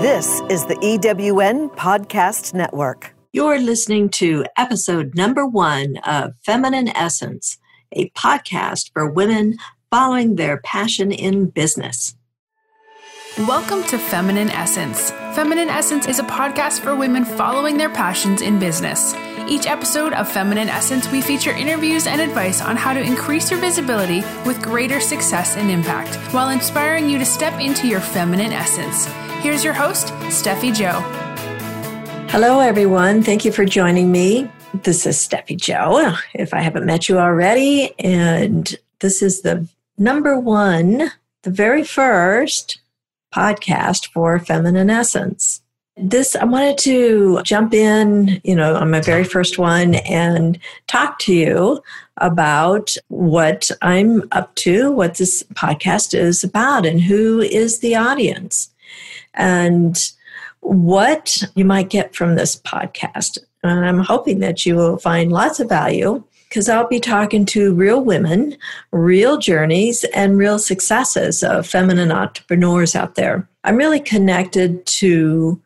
This is the EWN Podcast Network. You're listening to episode number one of Feminine Essence, a podcast for women following their passion in business. Welcome to Feminine Essence. Feminine Essence is a podcast for women following their passions in business. Each episode of Feminine Essence, we feature interviews and advice on how to increase your visibility with greater success and impact, while inspiring you to step into your feminine essence. Here's your host, Steffi Jo. Hello, everyone. Thank you for joining me. This is Steffi Jo, if I haven't met you already. And this is the number one, the very first podcast for Feminine Essence. This, I wanted to jump in, you know, on my very first one and talk to you about what I'm up to, what this podcast is about, and who is the audience and what you might get from this podcast. And I'm hoping that you will find lots of value because I'll be talking to real women, real journeys, and real successes of feminine entrepreneurs out there. I'm really connected to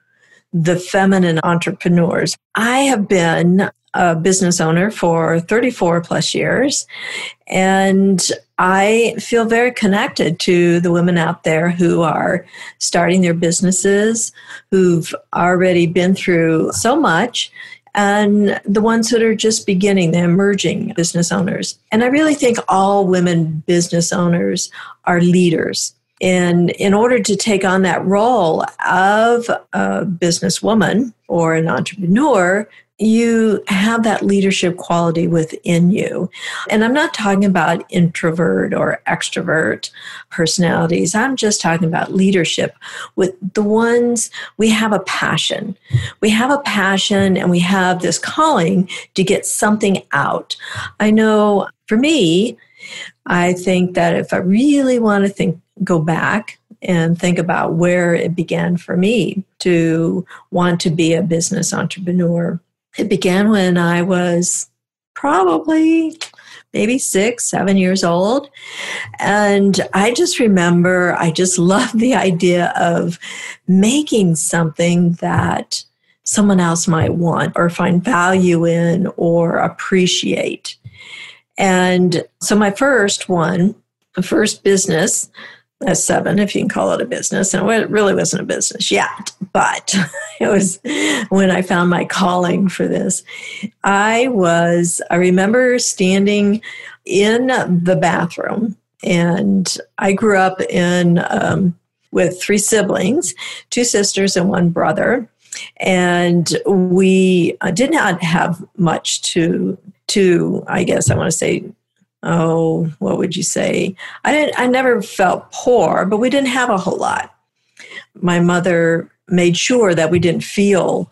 the feminine entrepreneurs. I have been a business owner for 34 plus years, and I feel very connected to the women out there who are starting their businesses, who've already been through so much, and the ones that are just beginning, the emerging business owners. And I really think all women business owners are leaders. And in order to take on that role of a businesswoman or an entrepreneur, you have that leadership quality within you. And I'm not talking about introvert or extrovert personalities. I'm just talking about leadership with the ones we have a passion. We have a passion and we have this calling to get something out. I know for me, I think that if I really want to think go back and think about where it began for me to want to be a business entrepreneur it began when I was probably maybe six, seven years old. And I just remember, I just loved the idea of making something that someone else might want or find value in or appreciate. And so my first one, the first business a seven, if you can call it a business. And it really wasn't a business yet, but it was when I found my calling for this. I was, I remember standing in the bathroom, and I grew up in um, with three siblings, two sisters and one brother, and we uh, did not have much to to I guess I want to say oh, what would you say? I didn't, I never felt poor, but we didn't have a whole lot. My mother made sure that we didn't feel,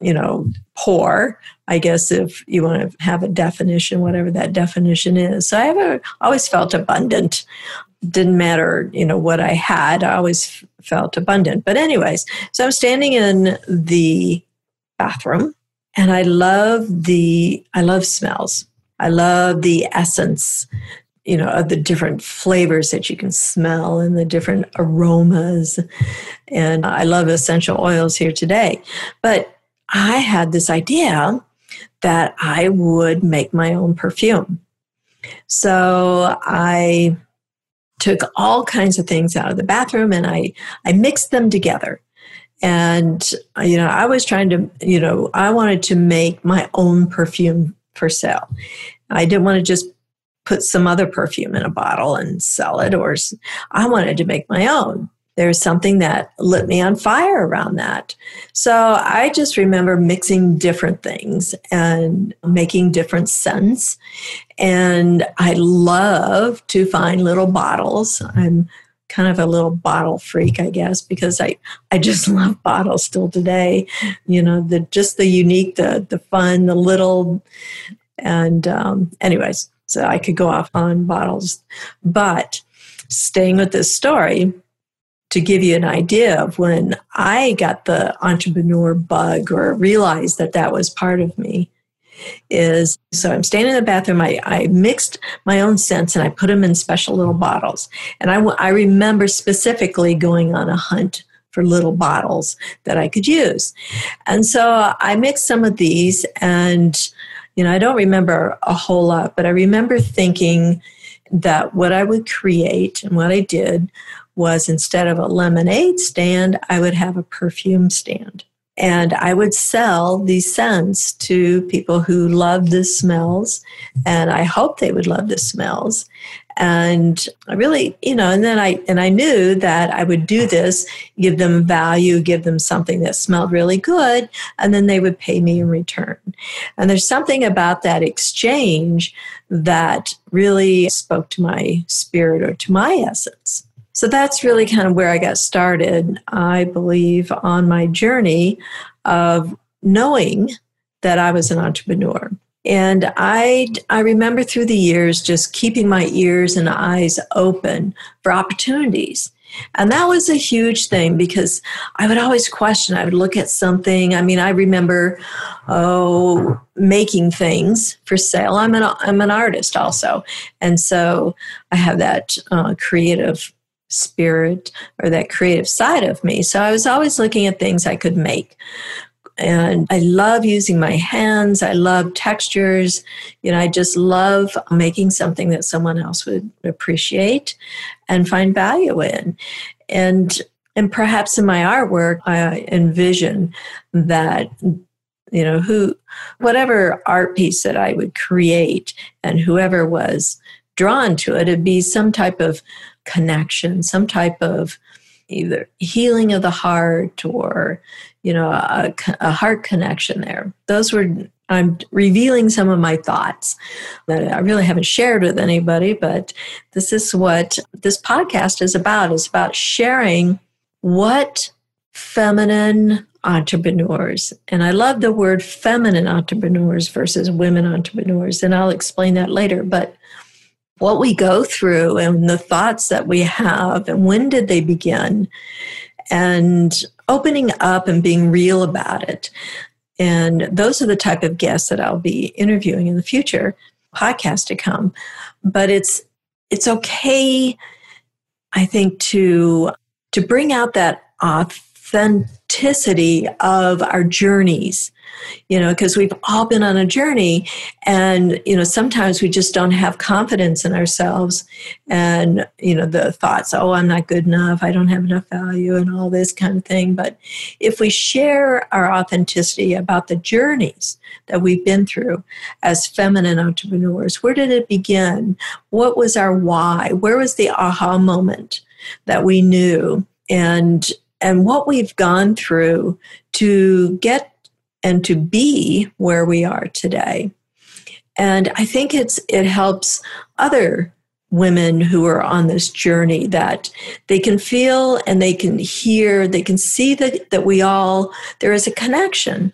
you know, poor. I guess if you want to have a definition, whatever that definition is. So I have always felt abundant. Didn't matter, you know, what I had. I always felt abundant. But anyways, so I'm standing in the bathroom, and I love the I love smells. I love the essence, you know, of the different flavors that you can smell and the different aromas. And I love essential oils here today. But I had this idea that I would make my own perfume. So I took all kinds of things out of the bathroom and I, I mixed them together. And, you know, I was trying to, you know, I wanted to make my own perfume for sale. I didn't want to just put some other perfume in a bottle and sell it, or I wanted to make my own. There's something that lit me on fire around that. So I just remember mixing different things and making different scents. And I love to find little bottles. I'm kind of a little bottle freak, I guess, because I, I just love bottles still today. You know, the just the unique, the the fun, the little and um, anyways, so I could go off on bottles. But staying with this story, to give you an idea of when I got the entrepreneur bug or realized that that was part of me, is so I'm standing in the bathroom. I, I mixed my own scents and I put them in special little bottles. And I, I remember specifically going on a hunt for little bottles that I could use. And so I mixed some of these and you know, I don't remember a whole lot, but I remember thinking that what I would create and what I did was instead of a lemonade stand, I would have a perfume stand. And I would sell these scents to people who love the smells. And I hope they would love the smells. And I really, you know, and then I, and I knew that I would do this, give them value, give them something that smelled really good, and then they would pay me in return. And there's something about that exchange that really spoke to my spirit or to my essence. So that's really kind of where I got started, I believe, on my journey of knowing that I was an entrepreneur. And I, I remember through the years just keeping my ears and eyes open for opportunities. And that was a huge thing because I would always question. I would look at something. I mean, I remember, oh, making things for sale. I'm an I'm an artist also, and so I have that uh, creative spirit or that creative side of me. So I was always looking at things I could make. And I love using my hands. I love textures. You know, I just love making something that someone else would appreciate and find value in. And and perhaps in my artwork, I envision that you know who whatever art piece that I would create and whoever was drawn to it, it'd be some type of connection, some type of either healing of the heart or you know a, a, heart connection there. Those were i'm revealing some of my thoughts that i really haven't shared with anybody but this is what this podcast is about. Is about sharing what feminine entrepreneurs and i love the word feminine entrepreneurs versus women entrepreneurs and i'll explain that later but what we go through and the thoughts that we have and when did they begin and opening up and being real about it. And those are the type of guests that i'll be interviewing in the future podcast to come. But it's it's okay i think to to bring out that authenticity of our journeys you know, because we've all been on a journey and, you know, sometimes we just don't have confidence in ourselves and, you know, the thoughts, oh, I'm not good enough, I don't have enough value, and all this kind of thing. But if we share our authenticity about the journeys that we've been through as feminine entrepreneurs, where did it begin? What was our why? Where was the aha moment that we knew? And and what we've gone through to get and to be where we are today. And I think it's it helps other women who are on this journey that they can feel and they can hear, they can see that, that we all, there is a connection.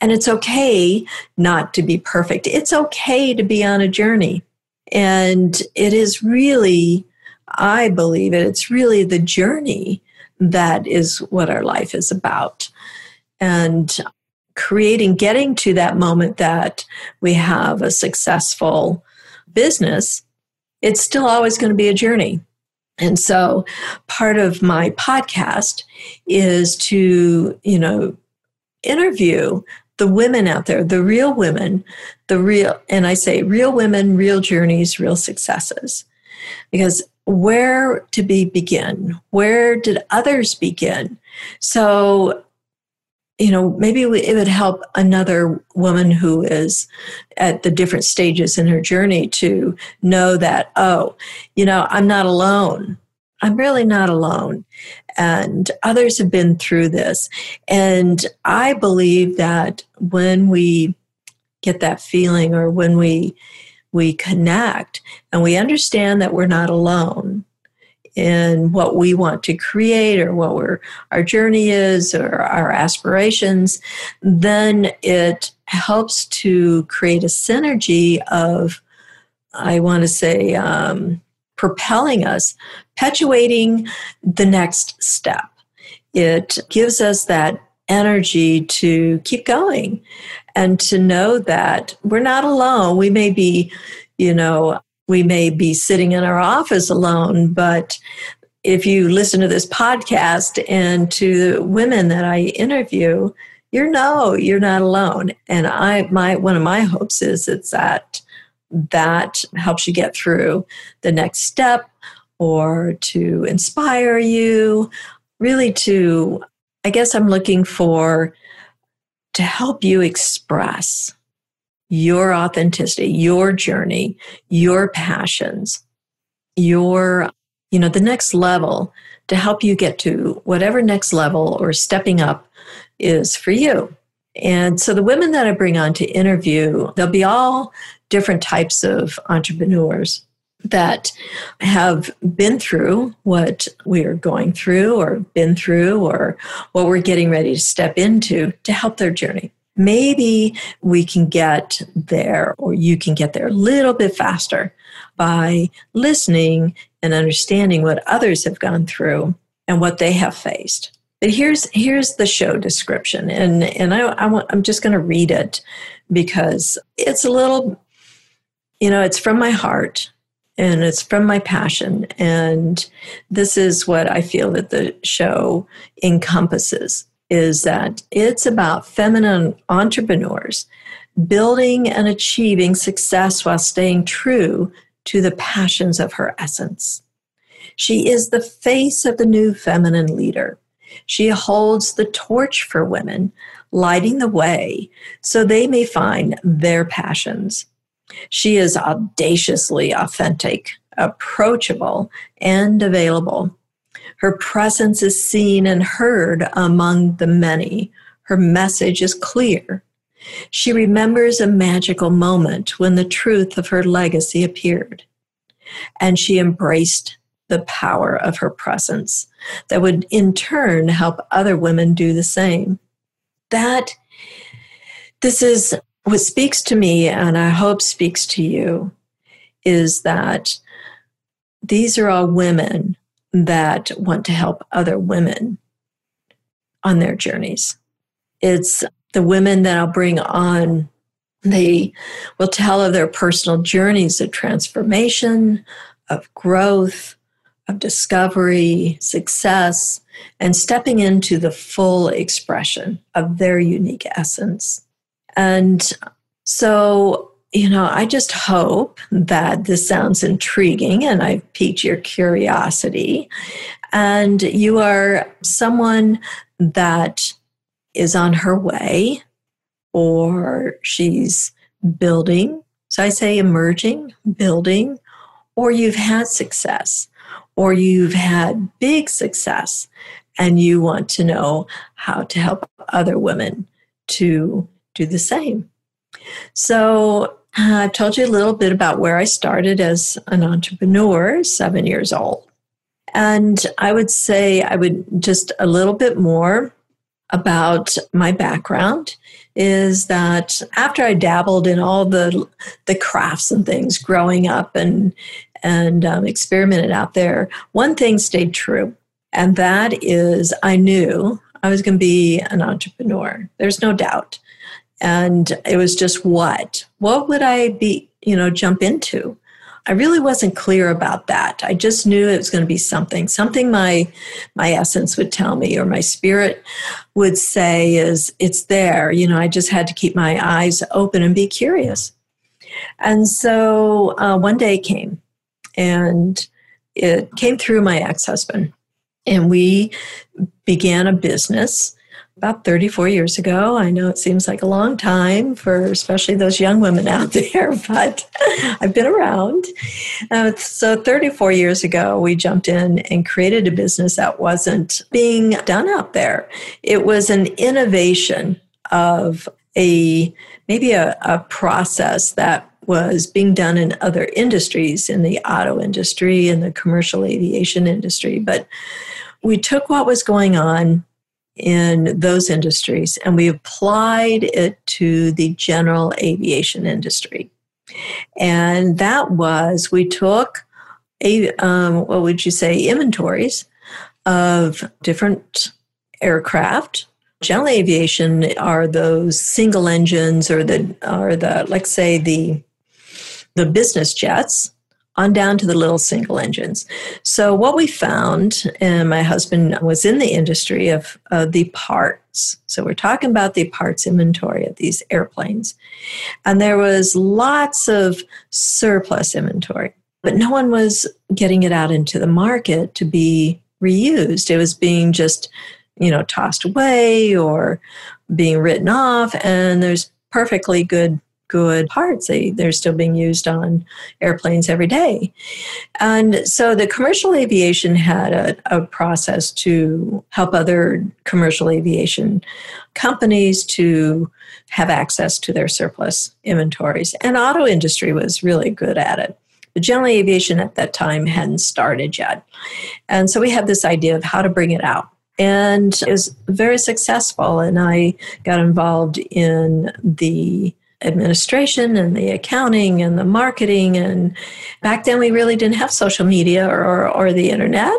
And it's okay not to be perfect. It's okay to be on a journey. And it is really, I believe it, it's really the journey that is what our life is about. And creating, getting to that moment that we have a successful business, it's still always going to be a journey. And so part of my podcast is to, you know, interview the women out there, the real women, the real, and I say real women, real journeys, real successes. Because where to be begin? Where did others begin? So you know, maybe it would help another woman who is at the different stages in her journey to know that, oh, you know, I'm not alone. I'm really not alone. And others have been through this. And I believe that when we get that feeling or when we we connect and we understand that we're not alone in what we want to create or what we're, our journey is or our aspirations, then it helps to create a synergy of, I want to say, um, propelling us, perpetuating the next step. It gives us that energy to keep going and to know that we're not alone. We may be, you know, we may be sitting in our office alone, but if you listen to this podcast and to the women that I interview, you know you're not alone. And I my one of my hopes is it's that that helps you get through the next step or to inspire you, really to I guess I'm looking for to help you express your authenticity, your journey, your passions, your, you know, the next level to help you get to whatever next level or stepping up is for you. And so the women that I bring on to interview, they'll be all different types of entrepreneurs that have been through what we're going through or been through or what we're getting ready to step into to help their journey. Maybe we can get there or you can get there a little bit faster by listening and understanding what others have gone through and what they have faced. But here's here's the show description, and and I, I want, I'm just going to read it because it's a little, you know, it's from my heart and it's from my passion, and this is what I feel that the show encompasses is that it's about feminine entrepreneurs building and achieving success while staying true to the passions of her essence. She is the face of the new feminine leader. She holds the torch for women, lighting the way so they may find their passions. She is audaciously authentic, approachable, and available. Her presence is seen and heard among the many. Her message is clear. She remembers a magical moment when the truth of her legacy appeared, and she embraced the power of her presence that would in turn help other women do the same. That this is what speaks to me, and I hope speaks to you, is that these are all women that want to help other women on their journeys. It's the women that I'll bring on, they will tell of their personal journeys of transformation, of growth, of discovery, success, and stepping into the full expression of their unique essence. And so, you know, I just hope that this sounds intriguing and I've piqued your curiosity. And you are someone that is on her way or she's building. So I say emerging, building, or you've had success or you've had big success and you want to know how to help other women to do the same. So, I've told you a little bit about where I started as an entrepreneur, seven years old. And I would say I would just a little bit more about my background is that after I dabbled in all the the crafts and things growing up and and um, experimented out there, one thing stayed true, and that is I knew I was going to be an entrepreneur. There's no doubt, and it was just what what would I be you know jump into I really wasn't clear about that. I just knew it was going to be something, something my my essence would tell me or my spirit would say is it's there. You know, I just had to keep my eyes open and be curious. And so uh, one day came, and it came through my ex husband, and we began a business about 34 years ago. I know it seems like a long time for especially those young women out there, but I've been around. Uh, so, 34 years ago, we jumped in and created a business that wasn't being done out there. It was an innovation of a maybe a, a process that was being done in other industries, in the auto industry, in the commercial aviation industry. But we took what was going on in those industries and we applied it to the general aviation industry. And that was we took a um, what would you say inventories of different aircraft. General aviation are those single engines or the or the let's say the the business jets on down to the little single engines. So, what we found, and my husband was in the industry of the parts. So, we're talking about the parts inventory of these airplanes. And there was lots of surplus inventory, but no one was getting it out into the market to be reused. It was being just, you know, tossed away or being written off. And there's perfectly good good parts. They, they're still being used on airplanes every day. And so the commercial aviation had a, a process to help other commercial aviation companies to have access to their surplus inventories. And auto industry was really good at it. But general aviation at that time hadn't started yet. And so we had this idea of how to bring it out and it was very successful and i got involved in the administration and the accounting and the marketing. And back then, we really didn't have social media or, or, the internet,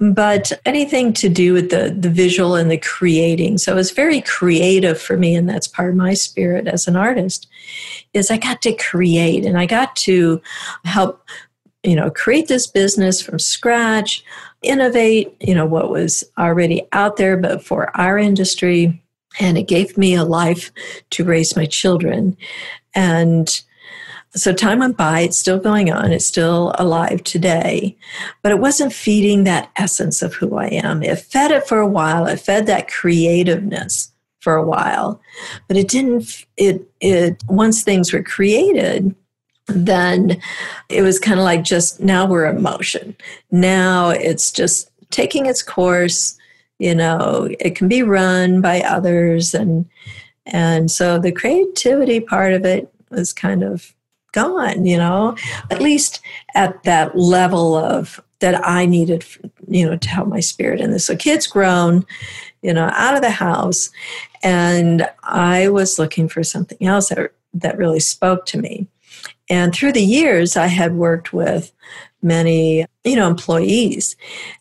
but anything to do with the, the visual and the creating. So it was very creative for me, and that's part of my spirit as an artist. Is I got to create and I got to help, you know, create this business from scratch, innovate, you know, what was already out there, but for our industry and it gave me a life to raise my children. And so time went by, it's still going on, it's still alive today, but it wasn't feeding that essence of who I am. It fed it for a while, it fed that creativeness for a while, but it didn't, it, it, once things were created, then it was kind of like just now we're in motion. Now it's just taking its course you know it can be run by others. And and so the creativity part of it was kind of gone you know at least at that level of that i needed you know to help my spirit in this. So kids grown you know out of the house. And i was looking for something else that, that really spoke to me. And through the years i had worked with many you know employees.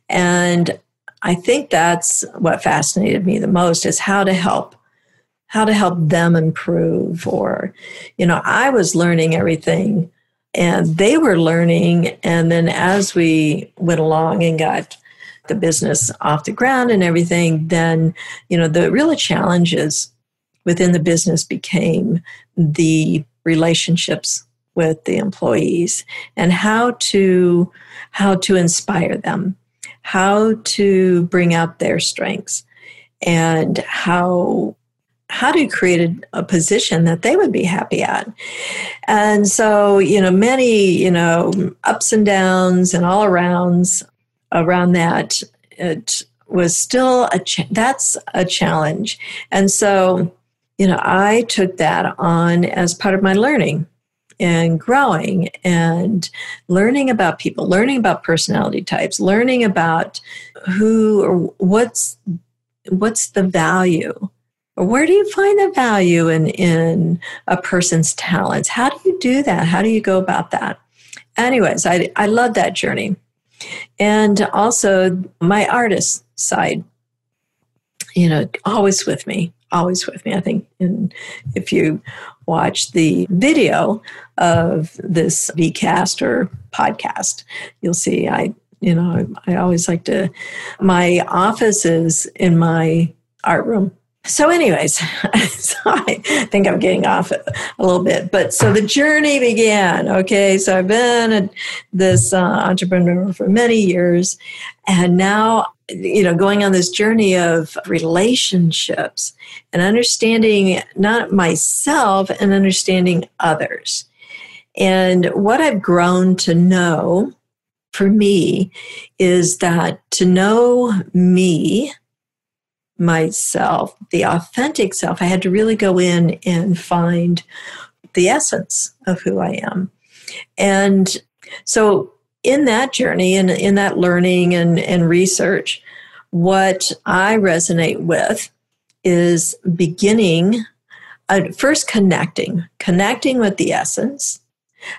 And I think that's what fascinated me the most is how to help how to help them improve or you know I was learning everything and they were learning. And then as we went along and got the business off the ground and everything then you know the real challenges within the business became the relationships with the employees and how to how to inspire them how to bring out their strengths and how how to create a, a, position that they would be happy at. And so you know many you know ups and downs and all arounds around that it was still a that's a challenge. And so you know i took that on as part of my learning and growing and learning about people, learning about personality types, learning about who or what's what's the value or where do you find the value in in a person's talents? How do you do that? How do you go about that? Anyways, I I love that journey. And also my artist side, you know, always with me always with me. I think in, if you watch the video of this VCast or podcast, you'll see I, you know, I, always like to, my office is in my art room. So, anyways, so I think I'm getting off a, a, little bit. But so the journey began. Okay, so I've been a, this uh, entrepreneur for many years, and now you know going on this journey of relationships and understanding not myself and understanding others. And what i've grown to know for me is that to know me myself the authentic self i had to really go in and find the essence of who i am. And so in that journey and in that learning and, and research, what I resonate with is beginning, uh, first connecting, connecting with the essence,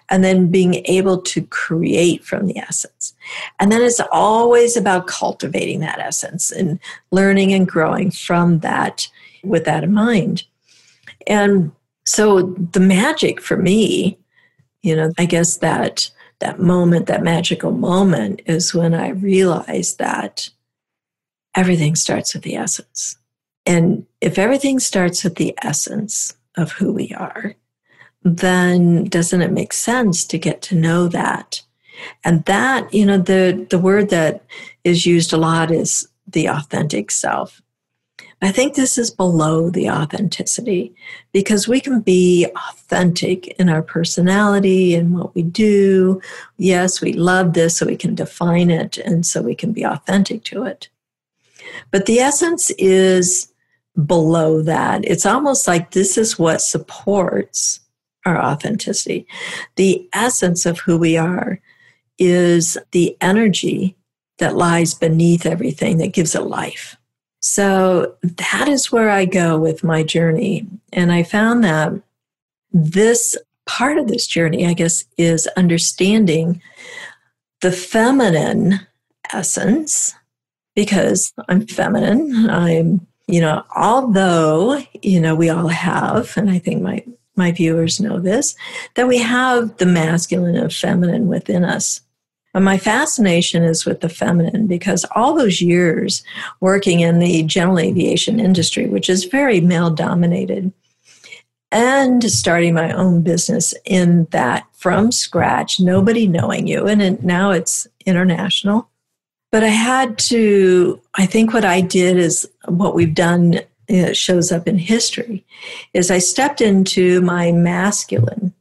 and then being able to create from the essence. And then it's always about cultivating that essence and learning and growing from that with that in mind. And so the magic for me, you know, I guess that that moment, that magical moment, is when I realized that everything starts with the essence. And if everything starts with the essence of who we are, then doesn't it make sense to get to know that? And that, you know, the, the word that is used a lot is the authentic self. I think this is below the authenticity because we can be authentic in our personality and what we do. Yes, we love this, so we can define it and so we can be authentic to it. But the essence is below that. It's almost like this is what supports our authenticity. The essence of who we are is the energy that lies beneath everything that gives it life. So that is where I go with my journey. And I found that this part of this journey, I guess, is understanding the feminine essence because I'm feminine. I'm, you know, although, you know, we all have, and I think my, my viewers know this, that we have the masculine and feminine within us. But my fascination is with the feminine because all those years working in the general aviation industry, which is very male dominated, and starting my own business in that from scratch, nobody knowing you. And now it's international. But I had to, I think what I did is what we've done it shows up in history is I stepped into my masculine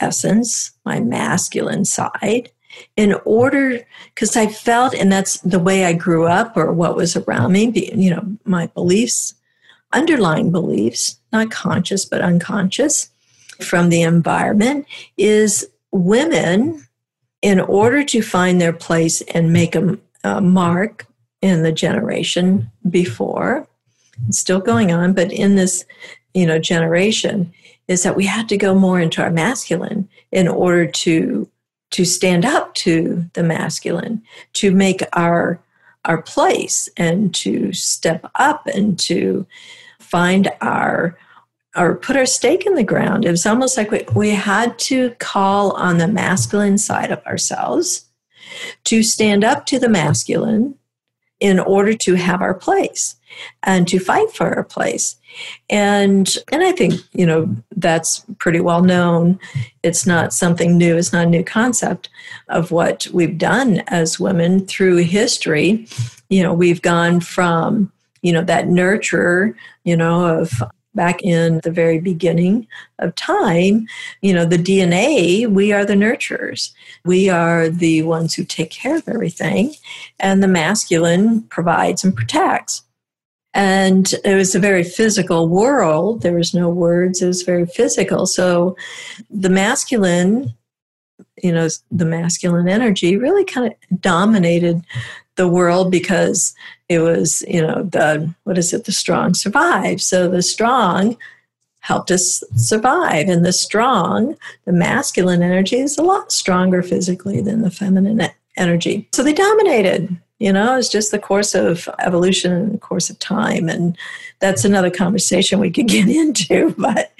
essence, my masculine side, in order because i felt and that's the way i grew up or what was around me you know my beliefs underlying beliefs not conscious but unconscious from the environment is women in order to find their place and make a, a mark in the generation before it's still going on but in this you know generation is that we had to go more into our masculine in order to to stand up to the masculine, to make our our place and to step up and to find our or put our stake in the ground. It was almost like we, we had to call on the masculine side of ourselves to stand up to the masculine in order to have our place and to fight for our place. And and i think you know that's pretty well known. It's not something new it's not a new concept of what we've done as women through history. You know we've gone from you know that nurturer you know of back in the very beginning of time, you know, the DNA, we are the nurturers. We are the ones who take care of everything, and the masculine provides and protects. And it was a very physical world. There was no words, it was very physical. So the masculine, you know, the masculine energy really kind of dominated the world because it was, you know, the, what is it, the strong survive. So the strong helped us survive. And the strong, the masculine energy is a lot stronger physically than the feminine energy. So they dominated. You know, it's just the course of evolution course of time. And that's another conversation we could get into. But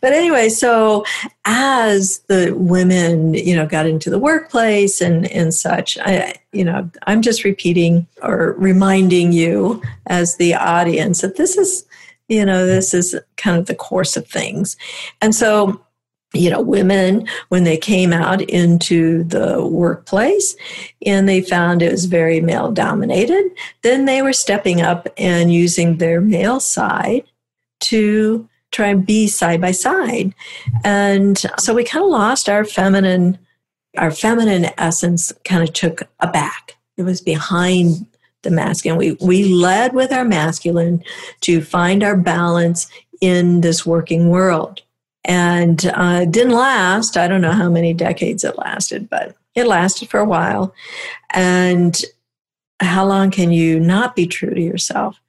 but anyway, so as the women, you know, got into the workplace and, and such, I you know, I'm just repeating or reminding you as the audience that this is, you know, this is kind of the course of things. And so you know, women when they came out into the workplace and they found it was very male dominated, then they were stepping up and using their male side to try and be side by side. And so we kind of lost our feminine, our feminine essence kind of took a back. It was behind the masculine. We, we led with our masculine to find our balance in this working world and uh, didn't last. I don't know how many decades it lasted, but it lasted for a while. And how long can you not be true to yourself?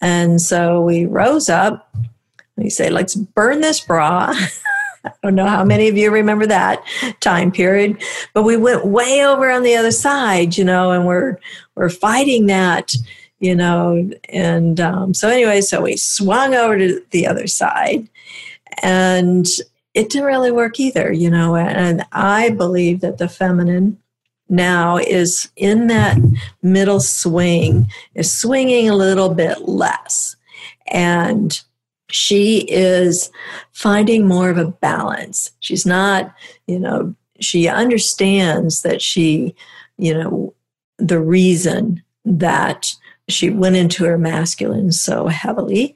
And so we rose up. We say, let's burn this bra. I don't know how many of you remember that time period, but we went way over on the other side, you know, and we're we're fighting that, you know, and um, so anyway, so we swung over to the other side, and it didn't really work either, you know. And I believe that the feminine now is in that middle swing, is swinging a little bit less. And she is finding more of a balance. She's not, you know, she understands that she, you know, the reason that she went into her masculine so heavily.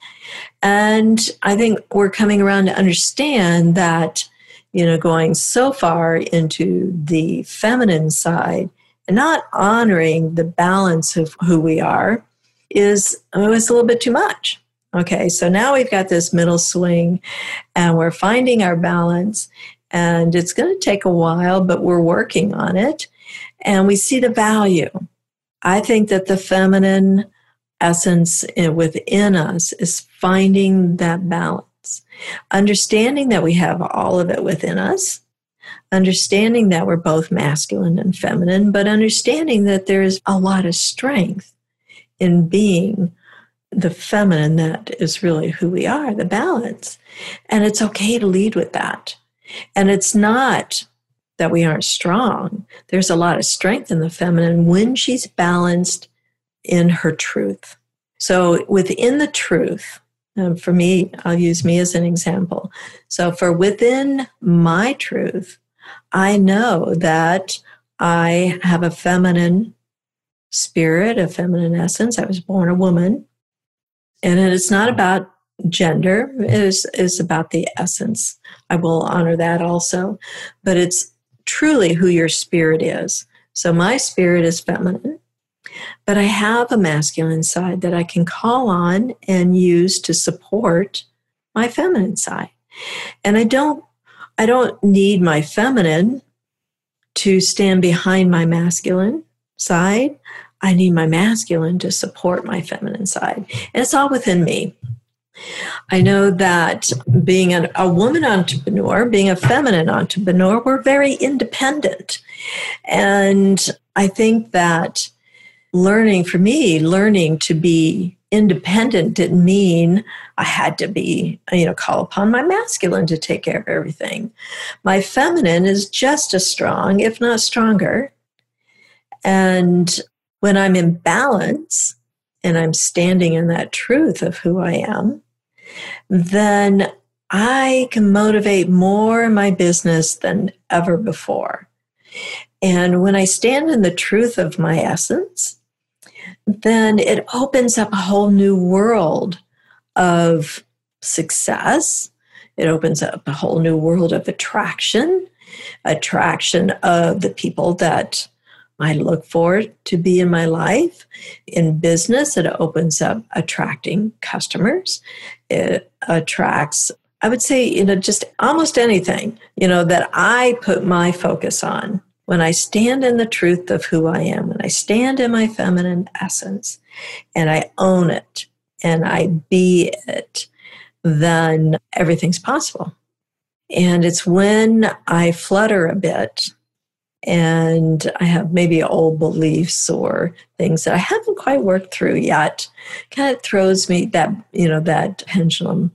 And I think we're coming around to understand that, you know, going so far into the feminine side and not honoring the balance of who we are is oh, it's a little bit too much. Okay, so now we've got this middle swing and we're finding our balance, and it's going to take a while, but we're working on it and we see the value. I think that the feminine essence eh, within us is finding that balance, understanding that we have all of it within us, understanding that we're both masculine and feminine, but understanding that there's a lot of strength in being the feminine that is really who we are, the balance. And it's okay to lead with that. And it's not that we aren't strong. There's a lot of strength in the feminine when she's balanced in her truth. So within the truth, um, for me, I'll use me as an example. So for within my truth, I know that I have a feminine spirit, a feminine essence. I was born a woman. And it's not about gender, it is, is about the essence. I will honor that also. But it's truly who your spirit is. So my spirit is feminine, but I have a masculine side that I can call on and use to support my feminine side. And I don't I don't need my feminine to stand behind my masculine side. I need my masculine to support my feminine side. And it's all within me. I know that being an, a woman entrepreneur, being a feminine entrepreneur, we're very independent. And I think that learning, for me, learning to be independent didn't mean I had to be, you know, call upon my masculine to take care of everything. My feminine is just as strong, if not stronger. And when I'm in balance and I'm standing in that truth of who I am, then I can motivate more in my business than ever before. And when I stand in the truth of my essence, then it opens up a whole new world of success. It opens up a whole new world of attraction, attraction of the people that I look forward to be in my life. In business, it opens up attracting customers. It attracts, I would say, you know, just almost anything, you know, that I put my focus on. When I stand in the truth of who I am, when I stand in my feminine essence and I own it and I be it, then everything's possible. And it's when I flutter a bit and I have maybe old beliefs or things that I haven't quite worked through yet. Kind of throws me that, you know, that pendulum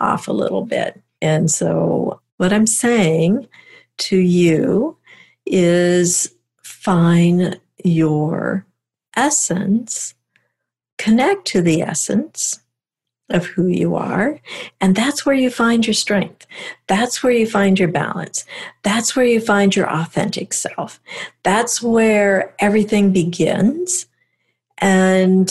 off a little bit. And so, what I'm saying to you is find your essence, connect to the essence, of who you are. And that's where you find your strength. That's where you find your balance. That's where you find your authentic self. That's where everything begins. And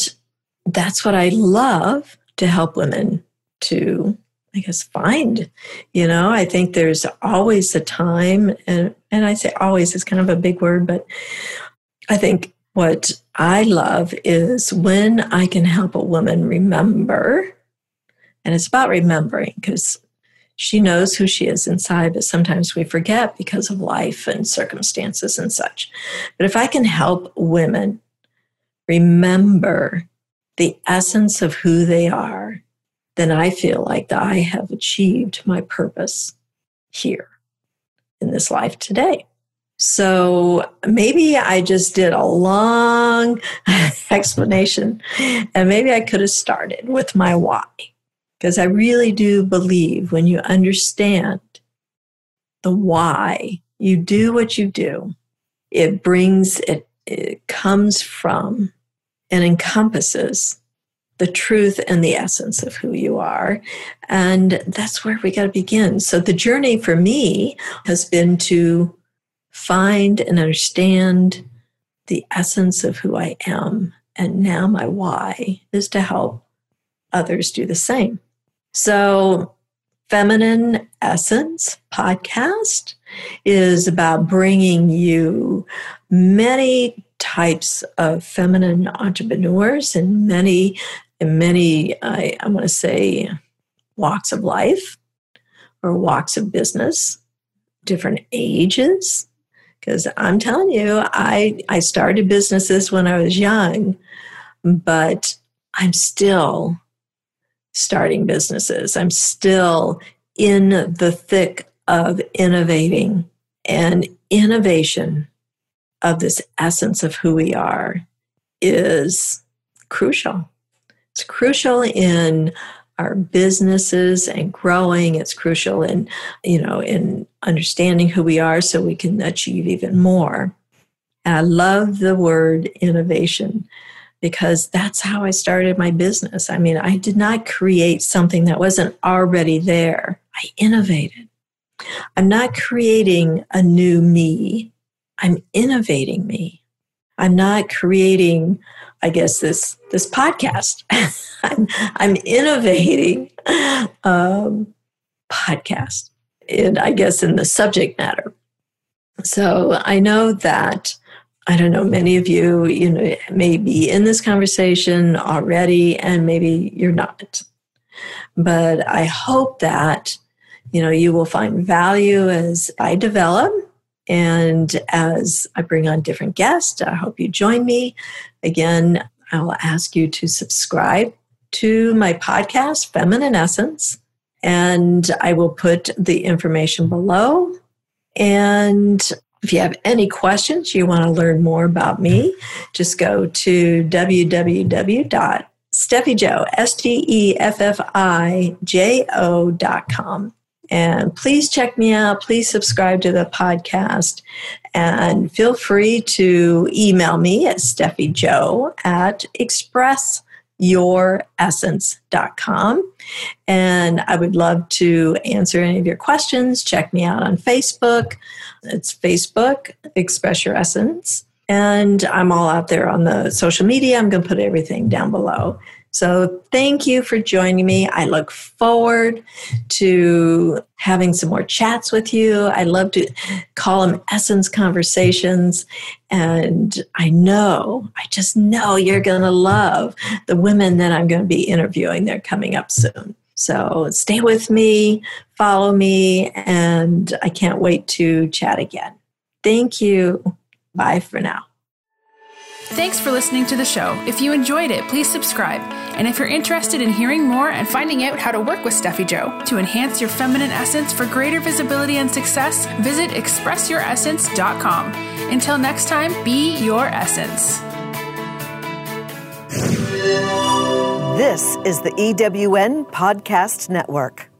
that's what I love to help women to, I guess, find. You know, I think there's always a time, and, and I say always is kind of a big word, but I think what I love is when I can help a woman remember and it's about remembering because she knows who she is inside, but sometimes we forget because of life and circumstances and such. But if I can help women remember the essence of who they are, then I feel like I have achieved my purpose here in this life today. So maybe I just did a long explanation, and maybe I could have started with my why. Because I really do believe when you understand the why you do what you do, it brings, it, it comes from and encompasses the truth and the essence of who you are. And that's where we got to begin. So the journey for me has been to find and understand the essence of who I am. And now my why is to help others do the same. So, Feminine Essence podcast is about bringing you many types of feminine entrepreneurs and many, many, I, I want to say, walks of life or walks of business, different ages, because I'm telling you, I, I started businesses when I was young, but I'm still starting businesses. I'm still in the thick of innovating and innovation of this essence of who we are is crucial. It's crucial in our businesses and growing it's crucial in you know in understanding who we are so we can achieve even more and i love the word innovation because that's how i started my business. I mean i did not create something that wasn't already there. I innovated. I'm not creating a new me. I'm innovating me. I'm not creating I guess this this podcast. I'm, I'm innovating um, podcast, and I guess in the subject matter. So I know that I don't know many of you you know may be in this conversation already, and maybe you're not. But I hope that you know you will find value as I develop and as I bring on different guests, I hope you join me. Again, I'll ask you to subscribe to my podcast, Feminine Essence, and I will put the information below. And if you have any questions, you want to learn more about me, just go to www.steffijo, S-T-E-F-F-I-J-O.com. And please check me out. Please subscribe to the podcast. And feel free to email me at steffijo at expressyouressence.com. And I would love to answer any of your questions. Check me out on Facebook. It's Facebook, Express Your Essence. And I'm all out there on the social media. I'm going to put everything down below. So thank you for joining me. I look forward to having some more chats with you. I love to call them essence conversations. And I know, I just know you're going to love the women that I'm going to be interviewing. They're coming up soon. So stay with me, follow me, and I can't wait to chat again. Thank you. Bye for now. Thanks for listening to the show. If you enjoyed it, please subscribe. And if you're interested in hearing more and finding out how to work with Steffi Jo to enhance your feminine essence for greater visibility and success, visit expressyouressence.com. Until next time, be your essence. This is the EWN Podcast Network.